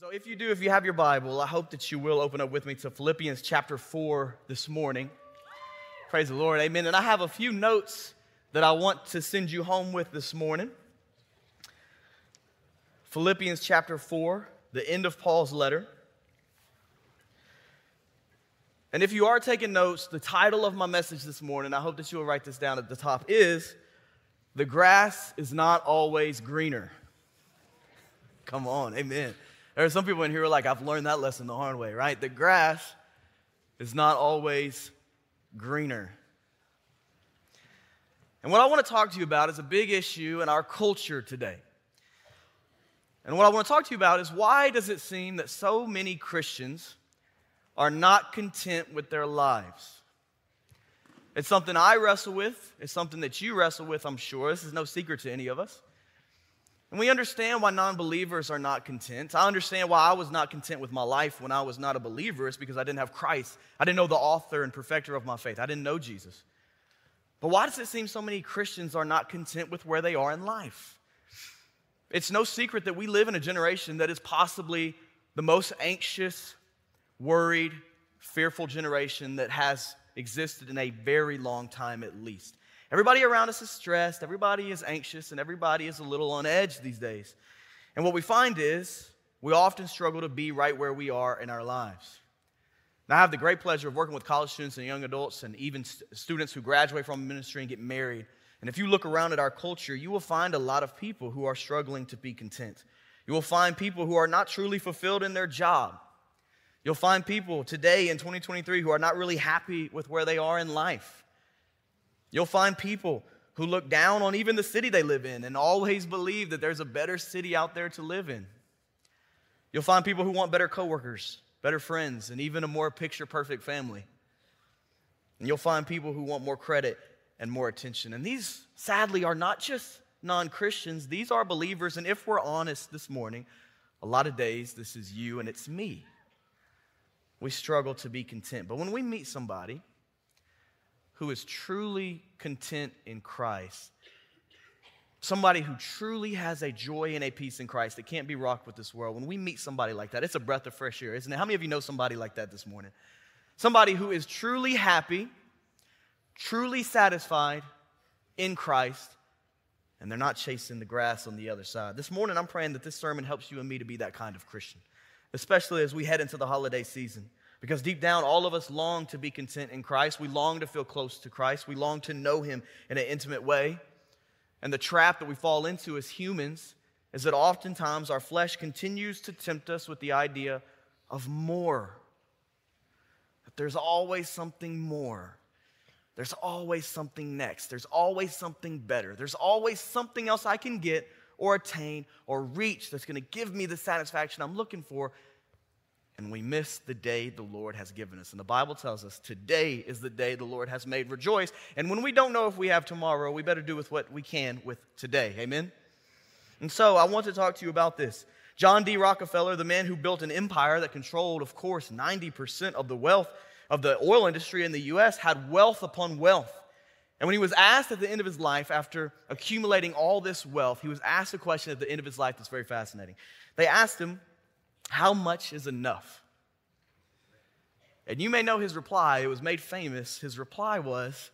So, if you do, if you have your Bible, I hope that you will open up with me to Philippians chapter 4 this morning. Praise the Lord. Amen. And I have a few notes that I want to send you home with this morning. Philippians chapter 4, the end of Paul's letter. And if you are taking notes, the title of my message this morning, I hope that you will write this down at the top, is The Grass is Not Always Greener. Come on, amen. There are some people in here who are like, I've learned that lesson the hard way, right? The grass is not always greener. And what I want to talk to you about is a big issue in our culture today. And what I want to talk to you about is why does it seem that so many Christians are not content with their lives? It's something I wrestle with. It's something that you wrestle with, I'm sure. This is no secret to any of us. And we understand why non believers are not content. I understand why I was not content with my life when I was not a believer. It's because I didn't have Christ. I didn't know the author and perfecter of my faith. I didn't know Jesus. But why does it seem so many Christians are not content with where they are in life? It's no secret that we live in a generation that is possibly the most anxious, worried, fearful generation that has existed in a very long time at least. Everybody around us is stressed, everybody is anxious, and everybody is a little on edge these days. And what we find is we often struggle to be right where we are in our lives. Now, I have the great pleasure of working with college students and young adults and even st- students who graduate from ministry and get married. And if you look around at our culture, you will find a lot of people who are struggling to be content. You will find people who are not truly fulfilled in their job. You'll find people today in 2023 who are not really happy with where they are in life. You'll find people who look down on even the city they live in and always believe that there's a better city out there to live in. You'll find people who want better coworkers, better friends, and even a more picture perfect family. And you'll find people who want more credit and more attention. And these, sadly, are not just non Christians, these are believers. And if we're honest this morning, a lot of days this is you and it's me. We struggle to be content. But when we meet somebody who is truly content in Christ, somebody who truly has a joy and a peace in Christ that can't be rocked with this world, when we meet somebody like that, it's a breath of fresh air, isn't it? How many of you know somebody like that this morning? Somebody who is truly happy, truly satisfied in Christ, and they're not chasing the grass on the other side. This morning, I'm praying that this sermon helps you and me to be that kind of Christian, especially as we head into the holiday season. Because deep down, all of us long to be content in Christ. We long to feel close to Christ. We long to know Him in an intimate way. And the trap that we fall into as humans is that oftentimes our flesh continues to tempt us with the idea of more. That there's always something more. There's always something next. There's always something better. There's always something else I can get or attain or reach that's going to give me the satisfaction I'm looking for and we miss the day the Lord has given us. And the Bible tells us today is the day the Lord has made. Rejoice. And when we don't know if we have tomorrow, we better do with what we can with today. Amen? And so I want to talk to you about this. John D. Rockefeller, the man who built an empire that controlled, of course, 90% of the wealth of the oil industry in the U.S., had wealth upon wealth. And when he was asked at the end of his life, after accumulating all this wealth, he was asked a question at the end of his life that's very fascinating. They asked him, how much is enough? And you may know his reply, it was made famous. His reply was,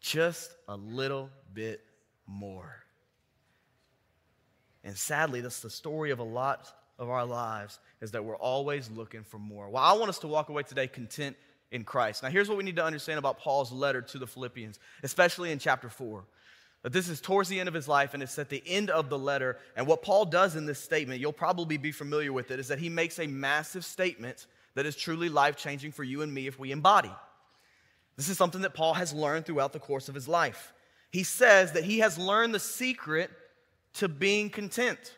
just a little bit more. And sadly, that's the story of a lot of our lives is that we're always looking for more. Well, I want us to walk away today content in Christ. Now, here's what we need to understand about Paul's letter to the Philippians, especially in chapter 4. But this is towards the end of his life, and it's at the end of the letter. And what Paul does in this statement, you'll probably be familiar with it, is that he makes a massive statement that is truly life changing for you and me if we embody. This is something that Paul has learned throughout the course of his life. He says that he has learned the secret to being content.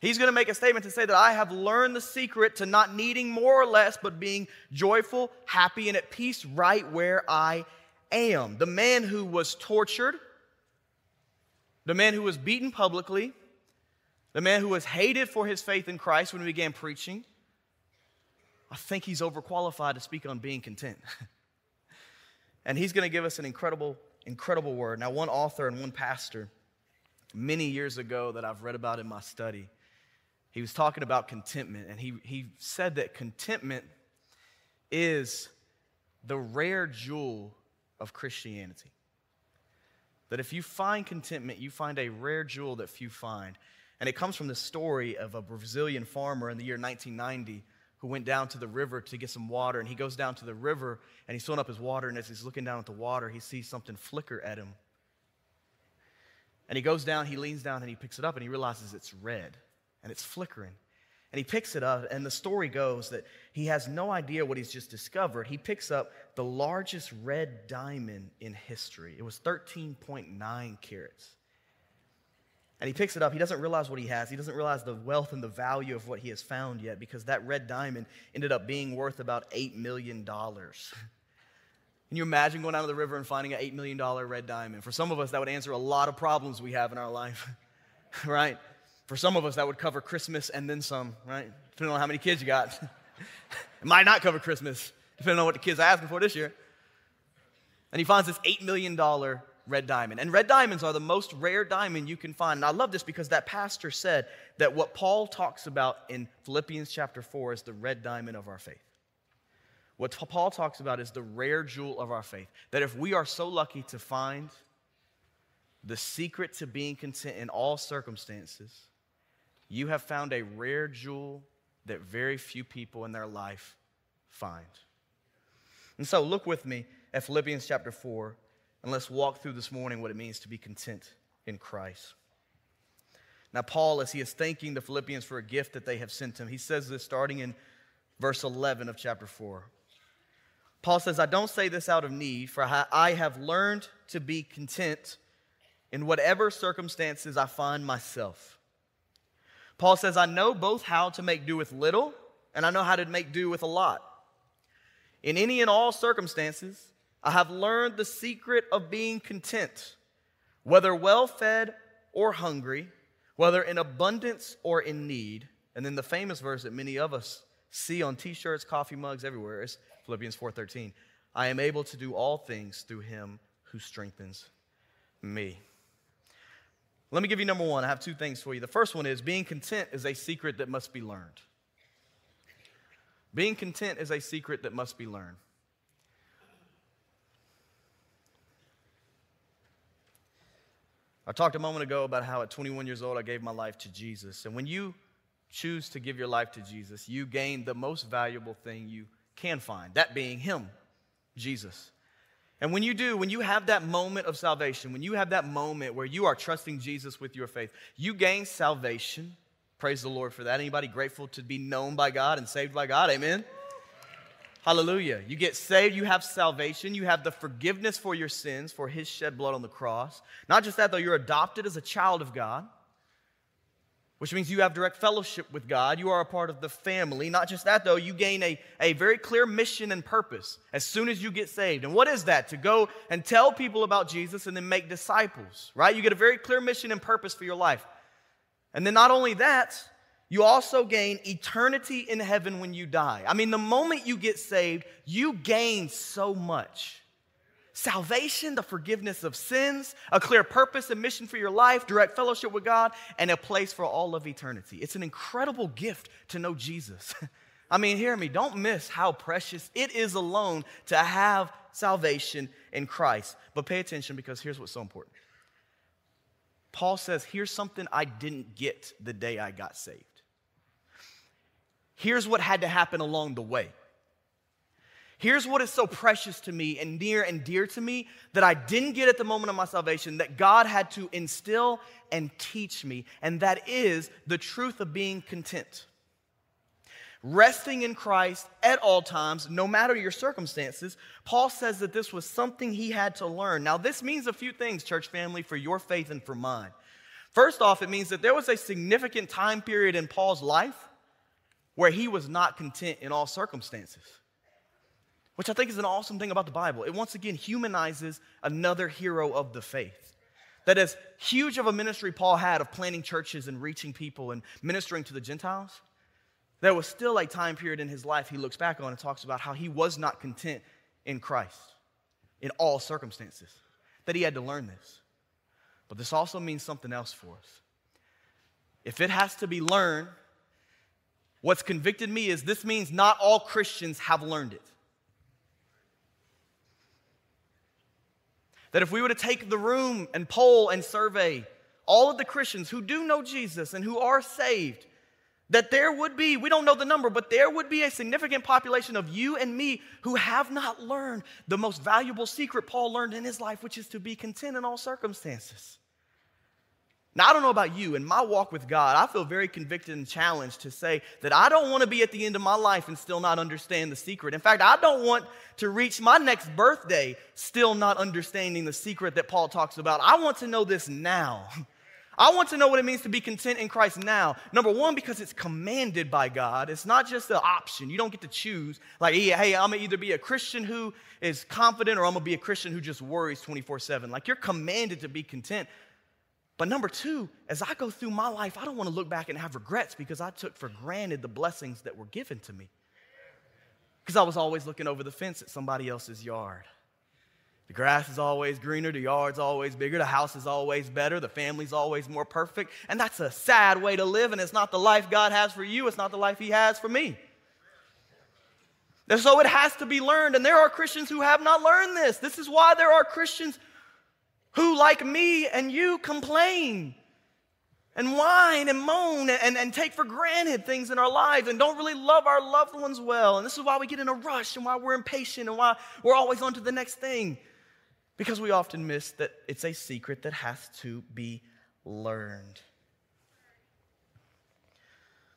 He's going to make a statement to say that I have learned the secret to not needing more or less, but being joyful, happy, and at peace right where I am, the man who was tortured, the man who was beaten publicly, the man who was hated for his faith in Christ when he began preaching, I think he's overqualified to speak on being content. and he's going to give us an incredible, incredible word. Now, one author and one pastor, many years ago that I've read about in my study, he was talking about contentment, and he, he said that contentment is the rare jewel of Christianity. That if you find contentment, you find a rare jewel that few find. And it comes from the story of a Brazilian farmer in the year 1990 who went down to the river to get some water. And he goes down to the river and he's filling up his water. And as he's looking down at the water, he sees something flicker at him. And he goes down, he leans down, and he picks it up and he realizes it's red and it's flickering. And he picks it up, and the story goes that he has no idea what he's just discovered. He picks up the largest red diamond in history. It was 13.9 carats. And he picks it up. He doesn't realize what he has. He doesn't realize the wealth and the value of what he has found yet because that red diamond ended up being worth about $8 million. Can you imagine going down to the river and finding an $8 million red diamond? For some of us, that would answer a lot of problems we have in our life, right? For some of us, that would cover Christmas and then some, right? Depending on how many kids you got. it might not cover Christmas, depending on what the kids are asking for this year. And he finds this $8 million red diamond. And red diamonds are the most rare diamond you can find. And I love this because that pastor said that what Paul talks about in Philippians chapter 4 is the red diamond of our faith. What Paul talks about is the rare jewel of our faith. That if we are so lucky to find the secret to being content in all circumstances, you have found a rare jewel that very few people in their life find. And so, look with me at Philippians chapter 4, and let's walk through this morning what it means to be content in Christ. Now, Paul, as he is thanking the Philippians for a gift that they have sent him, he says this starting in verse 11 of chapter 4. Paul says, I don't say this out of need, for I have learned to be content in whatever circumstances I find myself. Paul says, I know both how to make do with little and I know how to make do with a lot. In any and all circumstances, I have learned the secret of being content, whether well fed or hungry, whether in abundance or in need. And then the famous verse that many of us see on t-shirts, coffee mugs everywhere is Philippians 4:13. I am able to do all things through him who strengthens me. Let me give you number one. I have two things for you. The first one is being content is a secret that must be learned. Being content is a secret that must be learned. I talked a moment ago about how at 21 years old I gave my life to Jesus. And when you choose to give your life to Jesus, you gain the most valuable thing you can find, that being Him, Jesus. And when you do, when you have that moment of salvation, when you have that moment where you are trusting Jesus with your faith, you gain salvation. Praise the Lord for that. Anybody grateful to be known by God and saved by God? Amen. Hallelujah. You get saved, you have salvation, you have the forgiveness for your sins for his shed blood on the cross. Not just that, though, you're adopted as a child of God which means you have direct fellowship with God. You are a part of the family. Not just that, though, you gain a, a very clear mission and purpose as soon as you get saved. And what is that? To go and tell people about Jesus and then make disciples, right? You get a very clear mission and purpose for your life. And then not only that, you also gain eternity in heaven when you die. I mean, the moment you get saved, you gain so much salvation, the forgiveness of sins, a clear purpose and mission for your life, direct fellowship with God, and a place for all of eternity. It's an incredible gift to know Jesus. I mean, hear me, don't miss how precious it is alone to have salvation in Christ. But pay attention because here's what's so important. Paul says, Here's something I didn't get the day I got saved. Here's what had to happen along the way. Here's what is so precious to me and near and dear to me that I didn't get at the moment of my salvation, that God had to instill and teach me, and that is the truth of being content. Resting in Christ at all times, no matter your circumstances, Paul says that this was something he had to learn. Now, this means a few things, church family, for your faith and for mine. First off, it means that there was a significant time period in Paul's life where he was not content in all circumstances which I think is an awesome thing about the Bible. It once again humanizes another hero of the faith. That as huge of a ministry Paul had of planting churches and reaching people and ministering to the Gentiles, there was still a time period in his life he looks back on and talks about how he was not content in Christ in all circumstances, that he had to learn this. But this also means something else for us. If it has to be learned, What's convicted me is this means not all Christians have learned it. That if we were to take the room and poll and survey all of the Christians who do know Jesus and who are saved, that there would be, we don't know the number, but there would be a significant population of you and me who have not learned the most valuable secret Paul learned in his life, which is to be content in all circumstances. Now, I don't know about you, in my walk with God, I feel very convicted and challenged to say that I don't want to be at the end of my life and still not understand the secret. In fact, I don't want to reach my next birthday still not understanding the secret that Paul talks about. I want to know this now. I want to know what it means to be content in Christ now. Number one, because it's commanded by God. It's not just an option. You don't get to choose, like, hey, I'm gonna either be a Christian who is confident or I'm gonna be a Christian who just worries 24 7. Like, you're commanded to be content. But number two, as I go through my life, I don't wanna look back and have regrets because I took for granted the blessings that were given to me. Because I was always looking over the fence at somebody else's yard. The grass is always greener, the yard's always bigger, the house is always better, the family's always more perfect. And that's a sad way to live, and it's not the life God has for you, it's not the life He has for me. And so it has to be learned, and there are Christians who have not learned this. This is why there are Christians who, like me and you, complain and whine and moan and, and take for granted things in our lives and don't really love our loved ones well. And this is why we get in a rush and why we're impatient and why we're always on to the next thing. Because we often miss that it's a secret that has to be learned.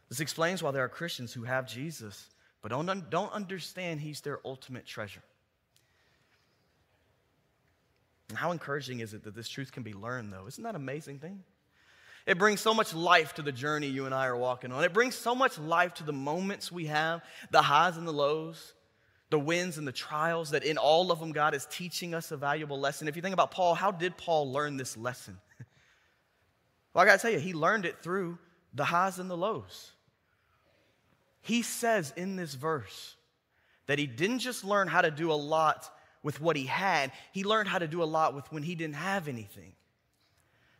This explains why there are Christians who have Jesus, but don't, don't understand he's their ultimate treasure. And how encouraging is it that this truth can be learned, though? Isn't that an amazing thing? It brings so much life to the journey you and I are walking on. It brings so much life to the moments we have, the highs and the lows the wins and the trials, that in all of them, God is teaching us a valuable lesson. If you think about Paul, how did Paul learn this lesson? well, I got to tell you, he learned it through the highs and the lows. He says in this verse that he didn't just learn how to do a lot with what he had, he learned how to do a lot with when he didn't have anything.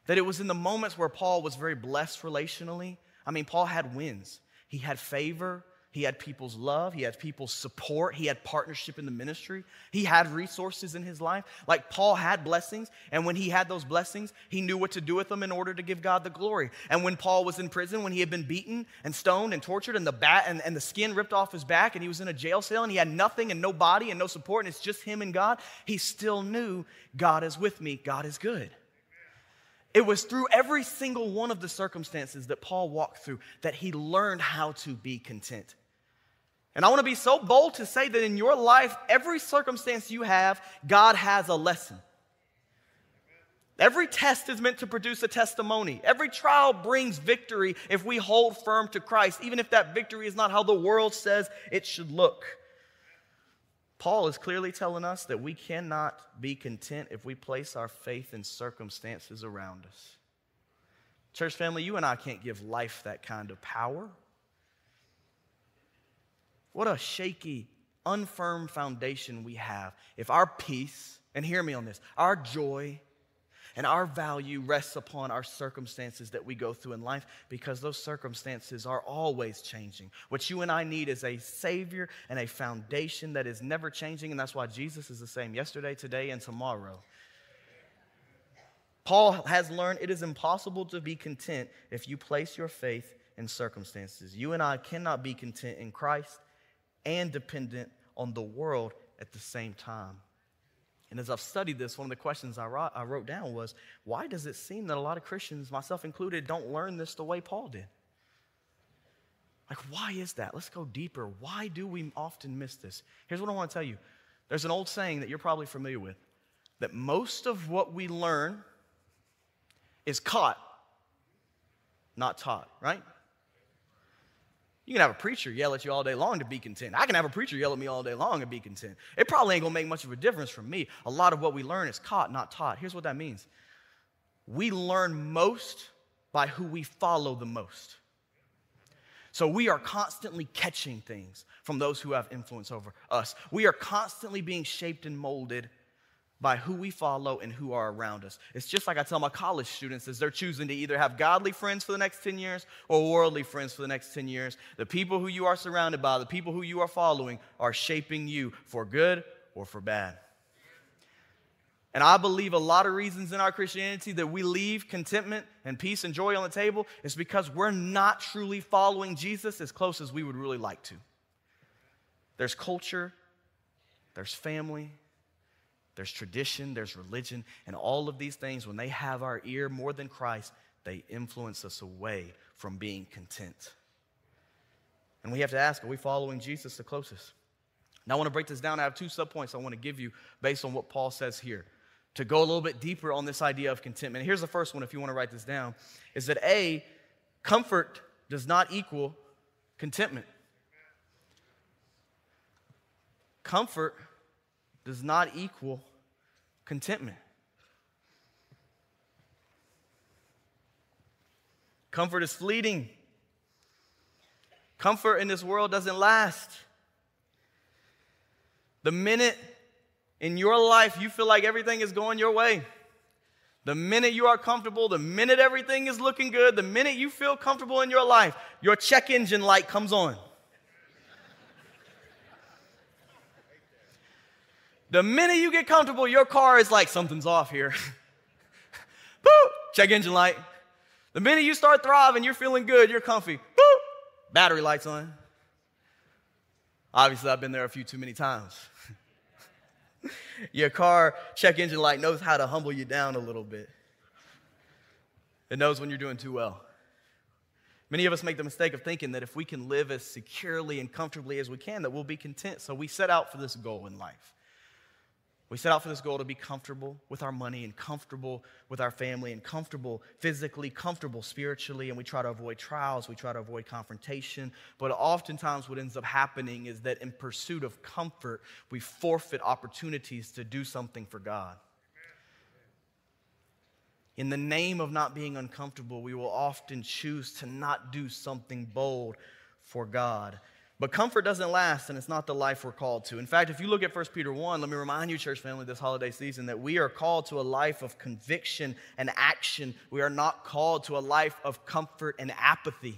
That it was in the moments where Paul was very blessed relationally. I mean, Paul had wins, he had favor, he had people's love. He had people's support. He had partnership in the ministry. He had resources in his life. Like Paul had blessings. And when he had those blessings, he knew what to do with them in order to give God the glory. And when Paul was in prison, when he had been beaten and stoned and tortured and the, bat and, and the skin ripped off his back and he was in a jail cell and he had nothing and no body and no support and it's just him and God, he still knew God is with me. God is good. It was through every single one of the circumstances that Paul walked through that he learned how to be content. And I want to be so bold to say that in your life, every circumstance you have, God has a lesson. Every test is meant to produce a testimony. Every trial brings victory if we hold firm to Christ, even if that victory is not how the world says it should look. Paul is clearly telling us that we cannot be content if we place our faith in circumstances around us. Church family, you and I can't give life that kind of power. What a shaky, unfirm foundation we have if our peace, and hear me on this, our joy and our value rests upon our circumstances that we go through in life because those circumstances are always changing. What you and I need is a Savior and a foundation that is never changing, and that's why Jesus is the same yesterday, today, and tomorrow. Paul has learned it is impossible to be content if you place your faith in circumstances. You and I cannot be content in Christ and dependent on the world at the same time. And as I've studied this, one of the questions I wrote, I wrote down was why does it seem that a lot of Christians, myself included, don't learn this the way Paul did? Like, why is that? Let's go deeper. Why do we often miss this? Here's what I want to tell you there's an old saying that you're probably familiar with that most of what we learn is caught, not taught, right? You can have a preacher yell at you all day long to be content. I can have a preacher yell at me all day long and be content. It probably ain't gonna make much of a difference for me. A lot of what we learn is caught, not taught. Here's what that means we learn most by who we follow the most. So we are constantly catching things from those who have influence over us. We are constantly being shaped and molded by who we follow and who are around us. It's just like I tell my college students as they're choosing to either have godly friends for the next 10 years or worldly friends for the next 10 years. The people who you are surrounded by, the people who you are following, are shaping you for good or for bad. And I believe a lot of reasons in our Christianity that we leave contentment and peace and joy on the table is because we're not truly following Jesus as close as we would really like to. There's culture, there's family, there's tradition, there's religion, and all of these things, when they have our ear more than Christ, they influence us away from being content. And we have to ask are we following Jesus the closest? Now, I want to break this down. I have two subpoints I want to give you based on what Paul says here to go a little bit deeper on this idea of contentment. Here's the first one, if you want to write this down, is that A, comfort does not equal contentment. Comfort does not equal contentment. Comfort is fleeting. Comfort in this world doesn't last. The minute in your life you feel like everything is going your way, the minute you are comfortable, the minute everything is looking good, the minute you feel comfortable in your life, your check engine light comes on. The minute you get comfortable, your car is like, something's off here. Boop, check engine light. The minute you start thriving, you're feeling good, you're comfy. Boop, battery lights on. Obviously, I've been there a few too many times. your car check engine light knows how to humble you down a little bit. It knows when you're doing too well. Many of us make the mistake of thinking that if we can live as securely and comfortably as we can, that we'll be content. So we set out for this goal in life. We set out for this goal to be comfortable with our money and comfortable with our family and comfortable physically, comfortable spiritually, and we try to avoid trials, we try to avoid confrontation. But oftentimes, what ends up happening is that in pursuit of comfort, we forfeit opportunities to do something for God. In the name of not being uncomfortable, we will often choose to not do something bold for God. But comfort doesn't last, and it's not the life we're called to. In fact, if you look at 1 Peter 1, let me remind you, church family, this holiday season, that we are called to a life of conviction and action. We are not called to a life of comfort and apathy.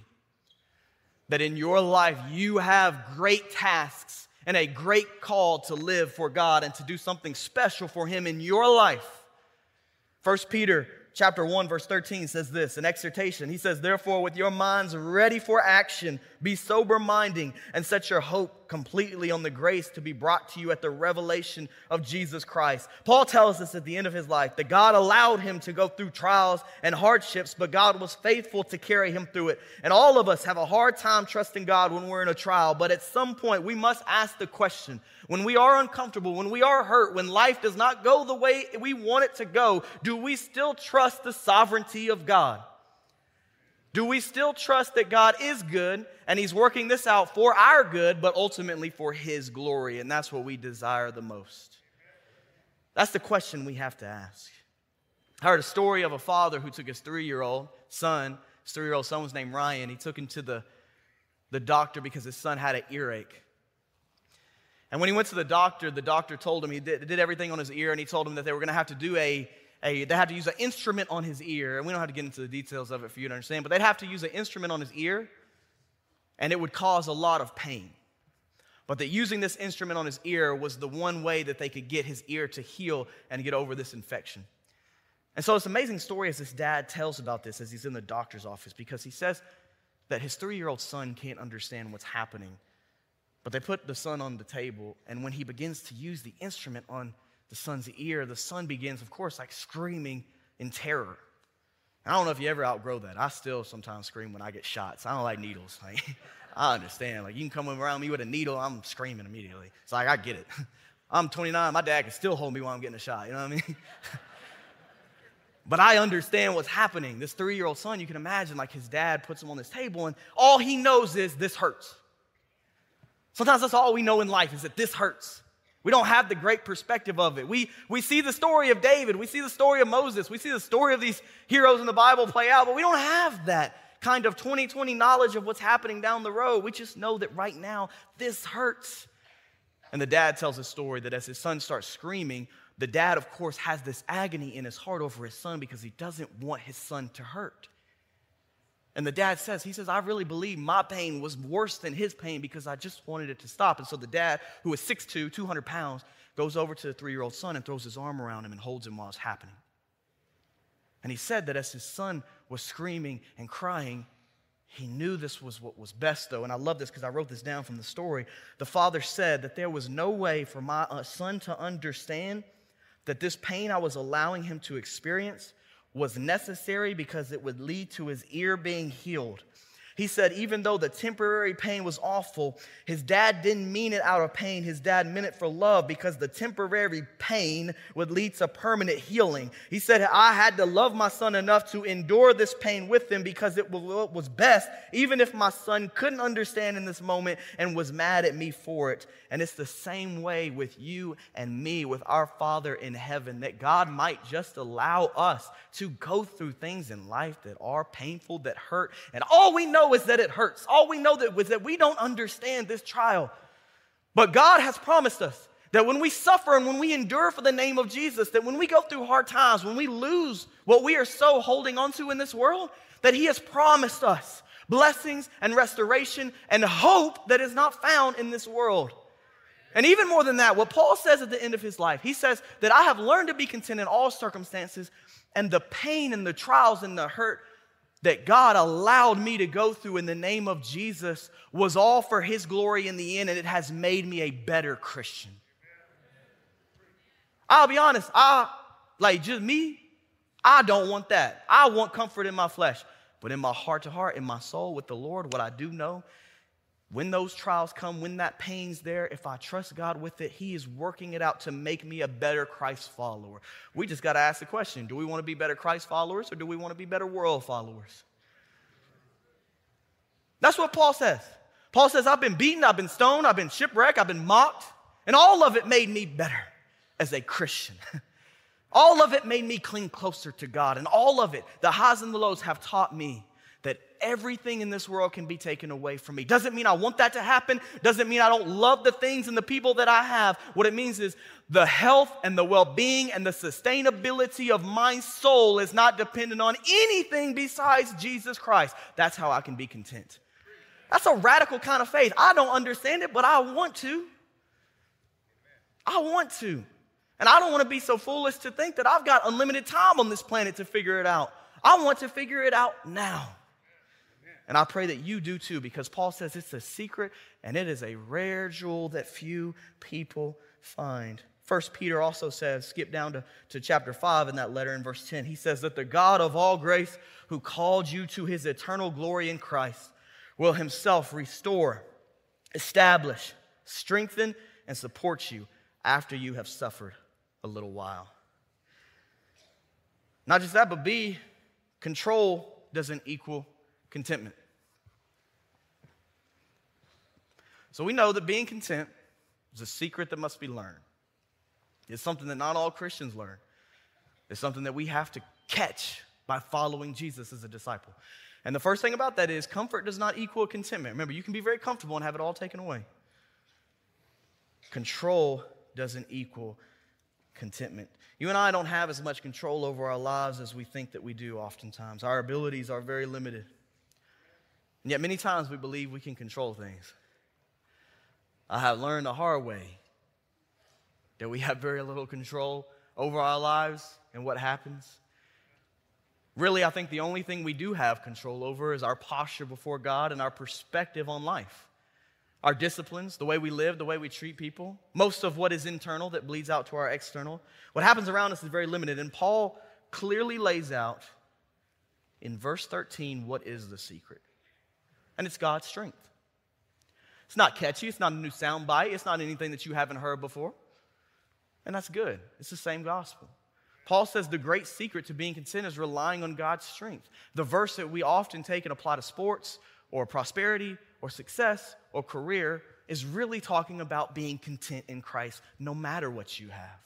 That in your life, you have great tasks and a great call to live for God and to do something special for Him in your life. 1 Peter chapter 1 verse 13 says this an exhortation. He says therefore with your minds ready for action be sober minding and set your hope completely on the grace to be brought to you at the revelation of Jesus Christ. Paul tells us at the end of his life that God allowed him to go through trials and hardships, but God was faithful to carry him through it. And all of us have a hard time trusting God when we're in a trial, but at some point we must ask the question when we are uncomfortable, when we are hurt, when life does not go the way we want it to go, do we still trust the sovereignty of God? Do we still trust that God is good and He's working this out for our good, but ultimately for His glory? And that's what we desire the most. That's the question we have to ask. I heard a story of a father who took his three year old son, his three year old son was named Ryan. He took him to the, the doctor because his son had an earache. And when he went to the doctor, the doctor told him he did, did everything on his ear, and he told him that they were going to have to do a a, they had to use an instrument on his ear, and we don't have to get into the details of it for you to understand, but they'd have to use an instrument on his ear, and it would cause a lot of pain. But that using this instrument on his ear was the one way that they could get his ear to heal and get over this infection. And so it's an amazing story as this dad tells about this as he's in the doctor's office because he says that his three year old son can't understand what's happening. But they put the son on the table, and when he begins to use the instrument on the son's ear, the son begins, of course, like screaming in terror. I don't know if you ever outgrow that. I still sometimes scream when I get shots. I don't like needles. Like, I understand. Like, you can come around me with a needle, I'm screaming immediately. It's like, I get it. I'm 29, my dad can still hold me while I'm getting a shot. You know what I mean? but I understand what's happening. This three year old son, you can imagine, like, his dad puts him on this table, and all he knows is this hurts. Sometimes that's all we know in life is that this hurts. We don't have the great perspective of it. We, we see the story of David, we see the story of Moses, we see the story of these heroes in the Bible play out, but we don't have that kind of 2020 knowledge of what's happening down the road. We just know that right now this hurts. And the dad tells a story that as his son starts screaming, the dad, of course, has this agony in his heart over his son because he doesn't want his son to hurt. And the dad says, he says, I really believe my pain was worse than his pain because I just wanted it to stop. And so the dad, who is 6'2, 200 pounds, goes over to the three year old son and throws his arm around him and holds him while it's happening. And he said that as his son was screaming and crying, he knew this was what was best, though. And I love this because I wrote this down from the story. The father said that there was no way for my uh, son to understand that this pain I was allowing him to experience was necessary because it would lead to his ear being healed. He said, even though the temporary pain was awful, his dad didn't mean it out of pain. His dad meant it for love because the temporary pain would lead to permanent healing. He said, I had to love my son enough to endure this pain with him because it was best, even if my son couldn't understand in this moment and was mad at me for it. And it's the same way with you and me, with our Father in heaven, that God might just allow us to go through things in life that are painful, that hurt. And all we know is that it hurts. All we know that was that we don't understand this trial. But God has promised us that when we suffer and when we endure for the name of Jesus, that when we go through hard times, when we lose what we are so holding onto in this world, that He has promised us blessings and restoration and hope that is not found in this world. And even more than that, what Paul says at the end of his life, he says that I have learned to be content in all circumstances, and the pain and the trials and the hurt that God allowed me to go through in the name of Jesus was all for his glory in the end, and it has made me a better Christian. I'll be honest, I like just me, I don't want that. I want comfort in my flesh. But in my heart to heart, in my soul with the Lord, what I do know when those trials come, when that pain's there, if I trust God with it, He is working it out to make me a better Christ follower. We just got to ask the question do we want to be better Christ followers or do we want to be better world followers? That's what Paul says. Paul says, I've been beaten, I've been stoned, I've been shipwrecked, I've been mocked, and all of it made me better as a Christian. all of it made me cling closer to God, and all of it, the highs and the lows, have taught me everything in this world can be taken away from me. Doesn't mean I want that to happen. Doesn't mean I don't love the things and the people that I have. What it means is the health and the well being and the sustainability of my soul is not dependent on anything besides Jesus Christ. That's how I can be content. That's a radical kind of faith. I don't understand it, but I want to. I want to. And I don't want to be so foolish to think that I've got unlimited time on this planet to figure it out. I want to figure it out now. And I pray that you do too, because Paul says it's a secret and it is a rare jewel that few people find. First Peter also says, skip down to, to chapter 5 in that letter in verse 10. He says that the God of all grace, who called you to his eternal glory in Christ, will himself restore, establish, strengthen, and support you after you have suffered a little while. Not just that, but B, control doesn't equal contentment. So we know that being content is a secret that must be learned. It's something that not all Christians learn. It's something that we have to catch by following Jesus as a disciple. And the first thing about that is comfort does not equal contentment. Remember, you can be very comfortable and have it all taken away. Control doesn't equal contentment. You and I don't have as much control over our lives as we think that we do oftentimes. Our abilities are very limited. And yet, many times we believe we can control things. I have learned the hard way that we have very little control over our lives and what happens. Really, I think the only thing we do have control over is our posture before God and our perspective on life. Our disciplines, the way we live, the way we treat people, most of what is internal that bleeds out to our external. What happens around us is very limited. And Paul clearly lays out in verse 13 what is the secret and it's God's strength. It's not catchy, it's not a new sound bite, it's not anything that you haven't heard before. And that's good. It's the same gospel. Paul says the great secret to being content is relying on God's strength. The verse that we often take and apply to sports or prosperity or success or career is really talking about being content in Christ no matter what you have.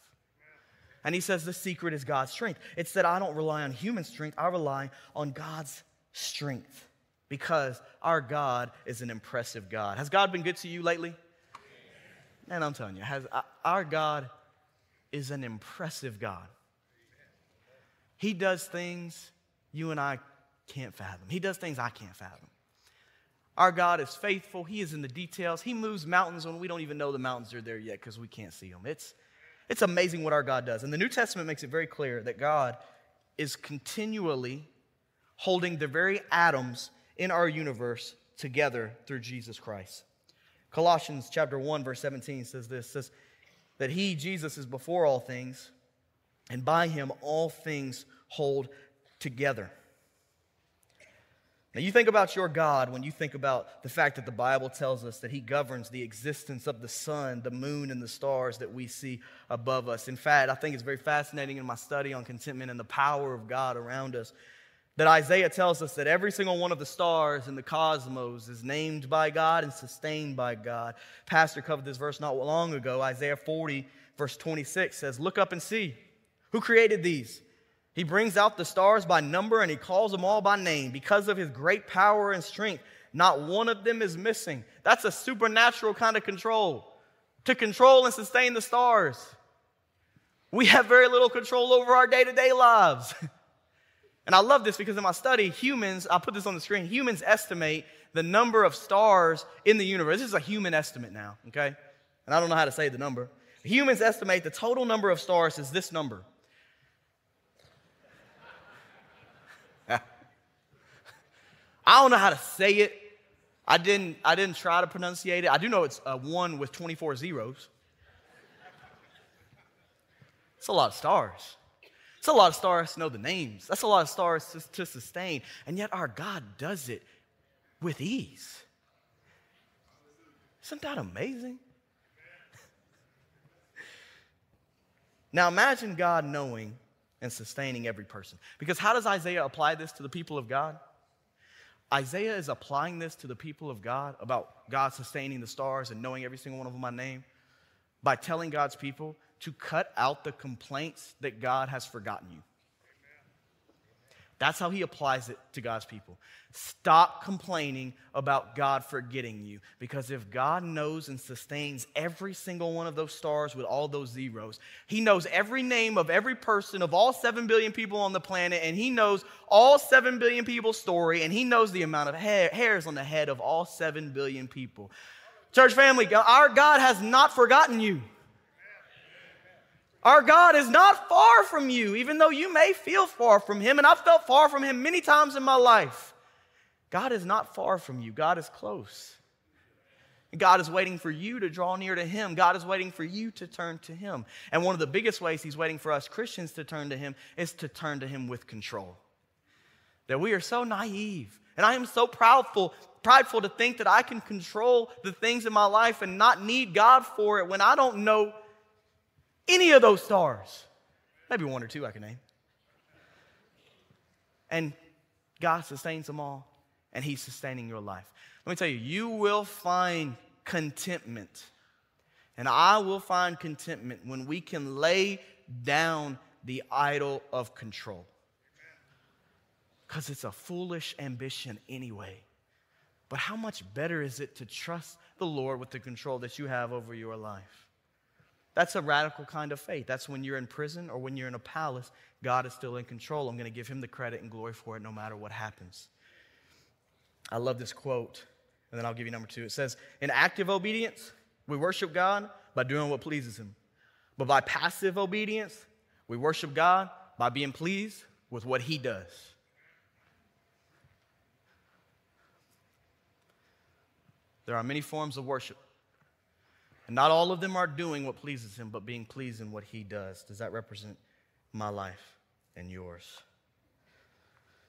And he says the secret is God's strength. It's that I don't rely on human strength, I rely on God's strength because our God is an impressive God. Has God been good to you lately? And I'm telling you, has uh, our God is an impressive God. He does things you and I can't fathom. He does things I can't fathom. Our God is faithful. He is in the details. He moves mountains when we don't even know the mountains are there yet because we can't see them. It's, it's amazing what our God does. And the New Testament makes it very clear that God is continually holding the very atoms in our universe together through Jesus Christ. Colossians chapter 1 verse 17 says this says that he Jesus is before all things and by him all things hold together. Now, you think about your God when you think about the fact that the Bible tells us that He governs the existence of the sun, the moon, and the stars that we see above us. In fact, I think it's very fascinating in my study on contentment and the power of God around us that Isaiah tells us that every single one of the stars in the cosmos is named by God and sustained by God. Pastor covered this verse not long ago. Isaiah 40, verse 26 says, Look up and see. Who created these? He brings out the stars by number and he calls them all by name. Because of his great power and strength, not one of them is missing. That's a supernatural kind of control to control and sustain the stars. We have very little control over our day to day lives. and I love this because in my study, humans, I'll put this on the screen, humans estimate the number of stars in the universe. This is a human estimate now, okay? And I don't know how to say the number. Humans estimate the total number of stars is this number I don't know how to say it. I didn't, I didn't try to pronunciate it. I do know it's a one with 24 zeros. It's a lot of stars. It's a lot of stars to know the names. That's a lot of stars to, to sustain. And yet our God does it with ease. Isn't that amazing? now imagine God knowing and sustaining every person. Because how does Isaiah apply this to the people of God? Isaiah is applying this to the people of God about God sustaining the stars and knowing every single one of them by name by telling God's people to cut out the complaints that God has forgotten you. That's how he applies it to God's people. Stop complaining about God forgetting you. Because if God knows and sustains every single one of those stars with all those zeros, he knows every name of every person of all 7 billion people on the planet, and he knows all 7 billion people's story, and he knows the amount of hair, hairs on the head of all 7 billion people. Church family, our God has not forgotten you. Our God is not far from you, even though you may feel far from Him, and I've felt far from Him many times in my life. God is not far from you, God is close. God is waiting for you to draw near to Him. God is waiting for you to turn to Him. And one of the biggest ways He's waiting for us Christians to turn to Him is to turn to Him with control. That we are so naive. And I am so proudful, prideful to think that I can control the things in my life and not need God for it when I don't know any of those stars. Maybe one or two I can name. And God sustains them all, and He's sustaining your life. Let me tell you, you will find contentment. And I will find contentment when we can lay down the idol of control. Because it's a foolish ambition anyway. But how much better is it to trust the Lord with the control that you have over your life? That's a radical kind of faith. That's when you're in prison or when you're in a palace, God is still in control. I'm going to give him the credit and glory for it no matter what happens. I love this quote, and then I'll give you number two. It says, In active obedience, we worship God by doing what pleases him. But by passive obedience, we worship God by being pleased with what he does. There are many forms of worship. And not all of them are doing what pleases him, but being pleased in what he does. Does that represent my life and yours?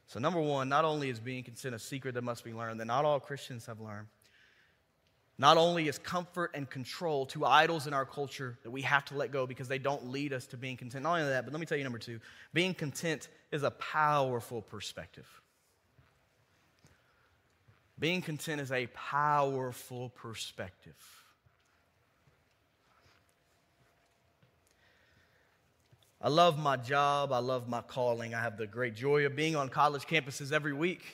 So, number one, not only is being content a secret that must be learned, that not all Christians have learned. Not only is comfort and control two idols in our culture that we have to let go because they don't lead us to being content. Not only that, but let me tell you number two being content is a powerful perspective. Being content is a powerful perspective. I love my job. I love my calling. I have the great joy of being on college campuses every week.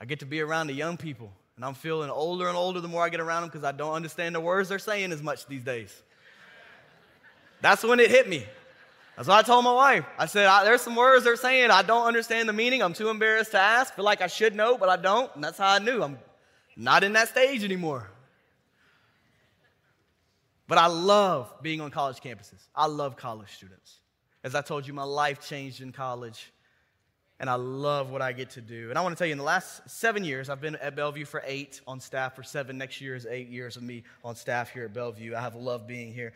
I get to be around the young people, and I'm feeling older and older the more I get around them because I don't understand the words they're saying as much these days. That's when it hit me. That's what I told my wife. I said, I, There's some words they're saying. I don't understand the meaning. I'm too embarrassed to ask. Feel like I should know, but I don't. And that's how I knew. I'm not in that stage anymore. But I love being on college campuses. I love college students. As I told you, my life changed in college, and I love what I get to do. And I want to tell you, in the last seven years, I've been at Bellevue for eight, on staff for seven. Next year is eight years of me on staff here at Bellevue. I have loved being here.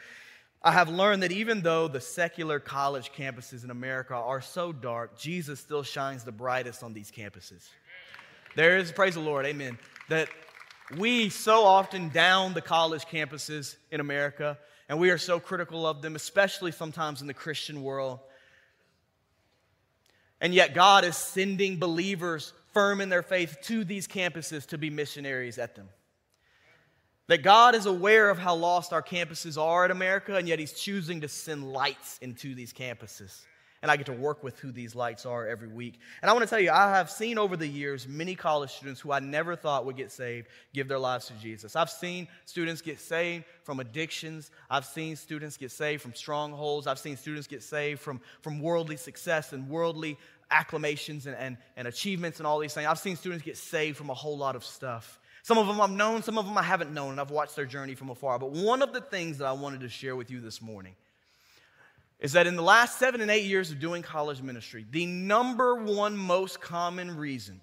I have learned that even though the secular college campuses in America are so dark, Jesus still shines the brightest on these campuses. There is, praise the Lord, amen, that we so often down the college campuses in America, and we are so critical of them, especially sometimes in the Christian world. And yet, God is sending believers firm in their faith to these campuses to be missionaries at them. That God is aware of how lost our campuses are in America, and yet He's choosing to send lights into these campuses and I get to work with who these lights are every week. And I want to tell you, I have seen over the years many college students who I never thought would get saved give their lives to Jesus. I've seen students get saved from addictions. I've seen students get saved from strongholds. I've seen students get saved from, from worldly success and worldly acclamations and, and, and achievements and all these things. I've seen students get saved from a whole lot of stuff. Some of them I've known, some of them I haven't known, and I've watched their journey from afar. But one of the things that I wanted to share with you this morning is that in the last seven and eight years of doing college ministry, the number one most common reason,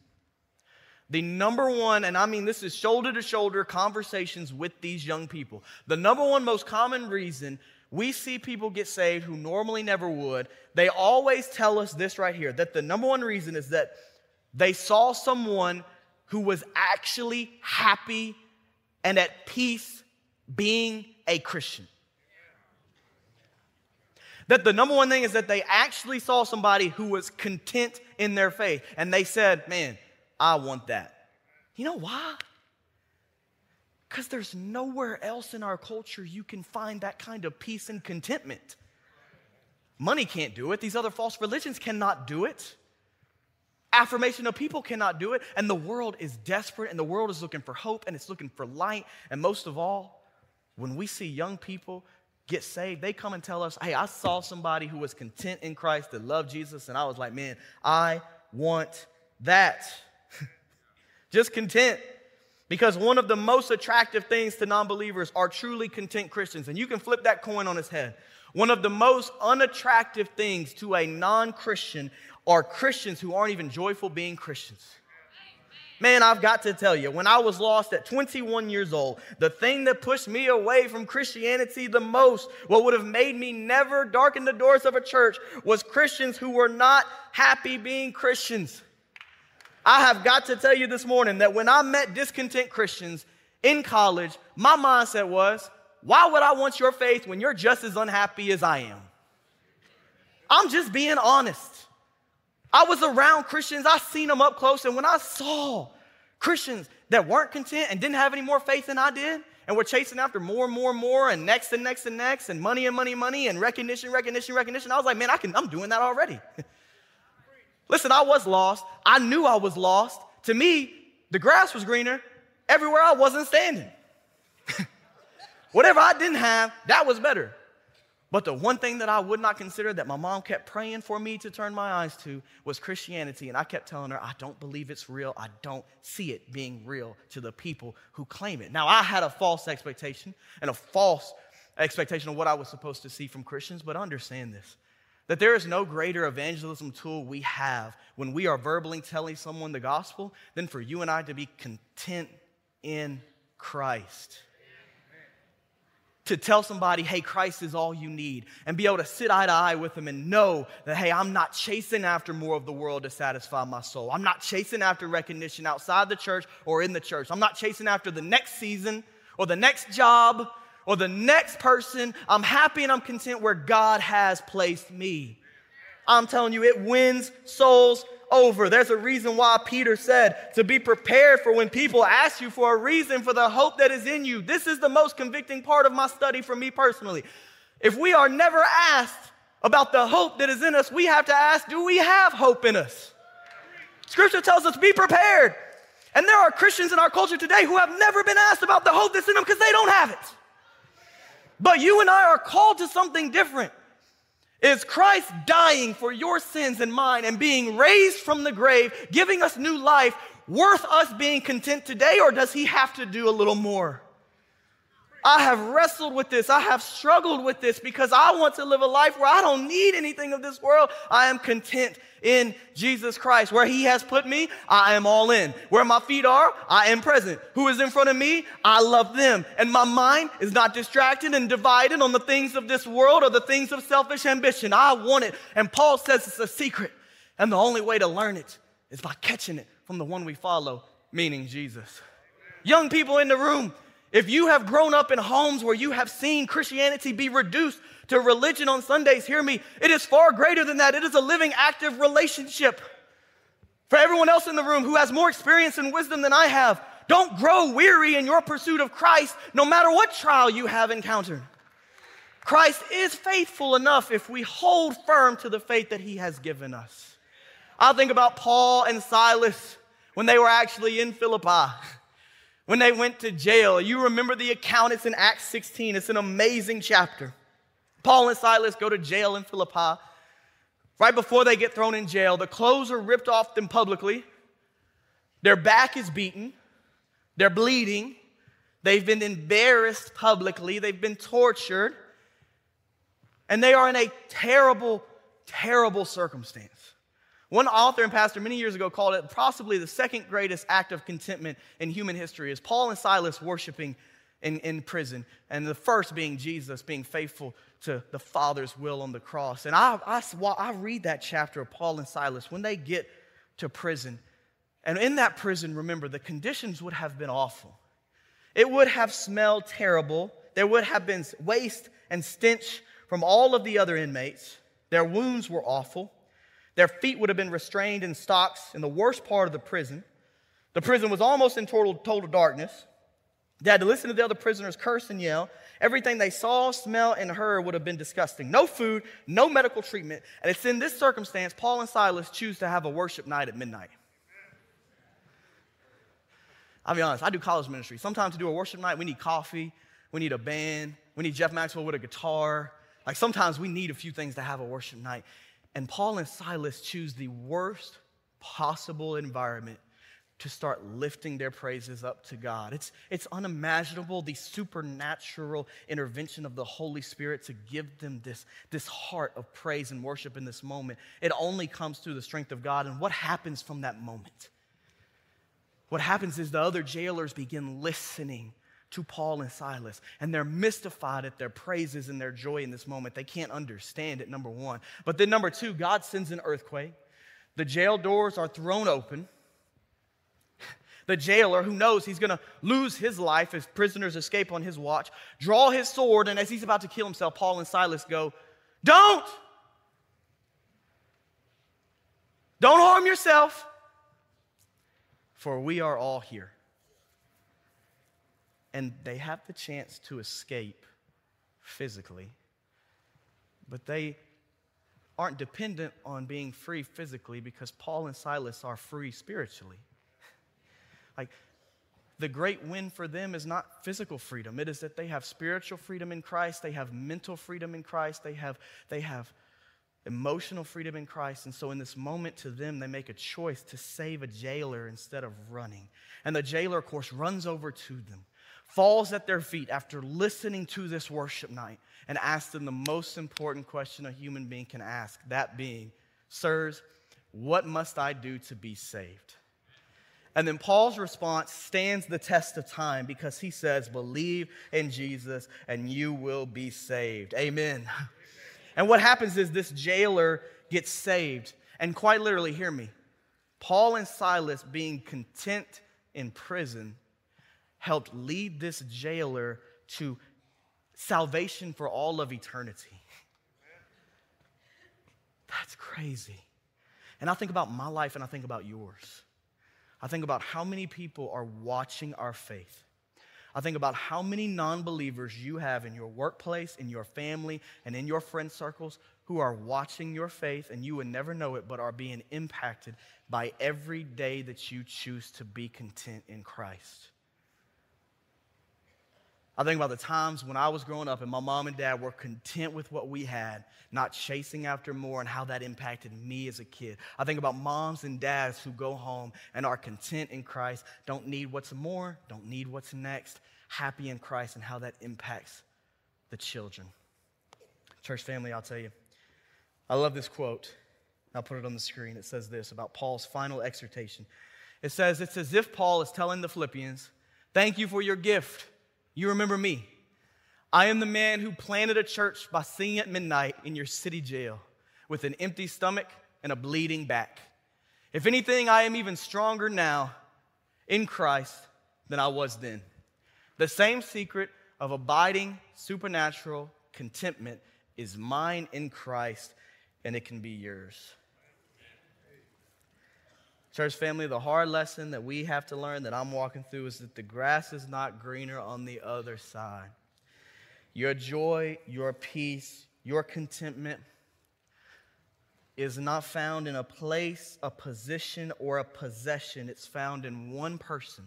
the number one, and I mean this is shoulder to shoulder conversations with these young people, the number one most common reason we see people get saved who normally never would, they always tell us this right here that the number one reason is that they saw someone who was actually happy and at peace being a Christian that the number one thing is that they actually saw somebody who was content in their faith and they said, Man, I want that. You know why? Because there's nowhere else in our culture you can find that kind of peace and contentment. Money can't do it, these other false religions cannot do it. Affirmation of people cannot do it. And the world is desperate, and the world is looking for hope, and it's looking for light. And most of all, when we see young people get saved, they come and tell us, hey, I saw somebody who was content in Christ that loved Jesus, and I was like, man, I want that. Just content. Because one of the most attractive things to non believers are truly content Christians. And you can flip that coin on its head. One of the most unattractive things to a non Christian are Christians who aren't even joyful being Christians. Man, I've got to tell you, when I was lost at 21 years old, the thing that pushed me away from Christianity the most, what would have made me never darken the doors of a church, was Christians who were not happy being Christians. I have got to tell you this morning that when I met discontent Christians in college, my mindset was, why would I want your faith when you're just as unhappy as I am? I'm just being honest. I was around Christians, I seen them up close, and when I saw Christians that weren't content and didn't have any more faith than I did, and were chasing after more and more and more, and next and next and next, and money and money, money, and recognition, recognition, recognition, I was like, man, I can, I'm doing that already. Listen, I was lost. I knew I was lost. To me, the grass was greener everywhere I wasn't standing. Whatever I didn't have, that was better. But the one thing that I would not consider that my mom kept praying for me to turn my eyes to was Christianity. And I kept telling her, I don't believe it's real. I don't see it being real to the people who claim it. Now, I had a false expectation and a false expectation of what I was supposed to see from Christians, but understand this that there is no greater evangelism tool we have when we are verbally telling someone the gospel than for you and I to be content in Christ to tell somebody, hey, Christ is all you need, and be able to sit eye to eye with them and know that, hey, I'm not chasing after more of the world to satisfy my soul. I'm not chasing after recognition outside the church or in the church. I'm not chasing after the next season or the next job or the next person. I'm happy and I'm content where God has placed me. I'm telling you, it wins souls over. There's a reason why Peter said to be prepared for when people ask you for a reason for the hope that is in you. This is the most convicting part of my study for me personally. If we are never asked about the hope that is in us, we have to ask, do we have hope in us? Scripture tells us, be prepared. And there are Christians in our culture today who have never been asked about the hope that's in them because they don't have it. But you and I are called to something different. Is Christ dying for your sins and mine and being raised from the grave, giving us new life, worth us being content today, or does he have to do a little more? I have wrestled with this. I have struggled with this because I want to live a life where I don't need anything of this world. I am content in Jesus Christ. Where He has put me, I am all in. Where my feet are, I am present. Who is in front of me, I love them. And my mind is not distracted and divided on the things of this world or the things of selfish ambition. I want it. And Paul says it's a secret. And the only way to learn it is by catching it from the one we follow, meaning Jesus. Young people in the room, if you have grown up in homes where you have seen Christianity be reduced to religion on Sundays, hear me, it is far greater than that. It is a living, active relationship. For everyone else in the room who has more experience and wisdom than I have, don't grow weary in your pursuit of Christ no matter what trial you have encountered. Christ is faithful enough if we hold firm to the faith that he has given us. I think about Paul and Silas when they were actually in Philippi when they went to jail. You remember the account, it's in Acts 16. It's an amazing chapter. Paul and Silas go to jail in Philippi. Right before they get thrown in jail, the clothes are ripped off them publicly. Their back is beaten. They're bleeding. They've been embarrassed publicly. They've been tortured. And they are in a terrible, terrible circumstance. One author and pastor many years ago called it possibly the second greatest act of contentment in human history is Paul and Silas worshiping in, in prison, and the first being Jesus being faithful to the Father's will on the cross. And I, I, I read that chapter of Paul and Silas when they get to prison. And in that prison, remember, the conditions would have been awful. It would have smelled terrible. There would have been waste and stench from all of the other inmates. Their wounds were awful. Their feet would have been restrained in stocks in the worst part of the prison. The prison was almost in total, total darkness. They had to listen to the other prisoners curse and yell. Everything they saw, smell, and heard would have been disgusting. No food, no medical treatment. And it's in this circumstance Paul and Silas choose to have a worship night at midnight. I'll be honest, I do college ministry. Sometimes to do a worship night, we need coffee, we need a band, we need Jeff Maxwell with a guitar. Like sometimes we need a few things to have a worship night. And Paul and Silas choose the worst possible environment to start lifting their praises up to God. It's, it's unimaginable, the supernatural intervention of the Holy Spirit to give them this, this heart of praise and worship in this moment. It only comes through the strength of God. And what happens from that moment? What happens is the other jailers begin listening to Paul and Silas, and they're mystified at their praises and their joy in this moment. They can't understand it, number one. But then, number two, God sends an earthquake. The jail doors are thrown open. The jailer, who knows he's going to lose his life as prisoners escape on his watch, draw his sword, and as he's about to kill himself, Paul and Silas go, Don't! Don't harm yourself, for we are all here and they have the chance to escape physically, but they aren't dependent on being free physically because Paul and Silas are free spiritually. like, the great win for them is not physical freedom. It is that they have spiritual freedom in Christ, they have mental freedom in Christ, they have, they have emotional freedom in Christ. And so, in this moment, to them, they make a choice to save a jailer instead of running. And the jailer, of course, runs over to them falls at their feet after listening to this worship night and asks them the most important question a human being can ask that being, Sirs, what must I do to be saved? And then Paul's response stands the test of time because he says, Believe in Jesus and you will be saved. Amen. And what happens is this jailer gets saved. And quite literally, hear me Paul and Silas being content in prison helped lead this jailer to salvation for all of eternity. That's crazy. And I think about my life and I think about yours. I think about how many people are watching our faith. I think about how many non believers you have in your workplace, in your family, and in your friend circles who are watching your faith and you would never know it, but are being impacted by every day that you choose to be content in Christ. I think about the times when I was growing up and my mom and dad were content with what we had, not chasing after more, and how that impacted me as a kid. I think about moms and dads who go home and are content in Christ, don't need what's more, don't need what's next, happy in Christ, and how that impacts the children. Church family, I'll tell you, I love this quote. I'll put it on the screen. It says this about Paul's final exhortation. It says, It's as if Paul is telling the Philippians, Thank you for your gift. You remember me. I am the man who planted a church by singing at midnight in your city jail with an empty stomach and a bleeding back. If anything, I am even stronger now in Christ than I was then. The same secret of abiding supernatural contentment is mine in Christ, and it can be yours. Church family, the hard lesson that we have to learn that I'm walking through is that the grass is not greener on the other side. Your joy, your peace, your contentment is not found in a place, a position, or a possession. It's found in one person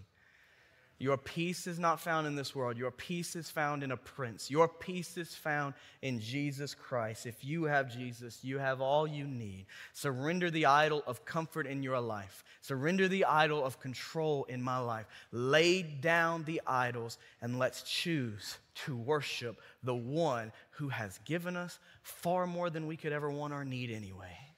your peace is not found in this world. Your peace is found in a prince. Your peace is found in Jesus Christ. If you have Jesus, you have all you need. Surrender the idol of comfort in your life. Surrender the idol of control in my life. Lay down the idols and let's choose to worship the one who has given us far more than we could ever want or need anyway.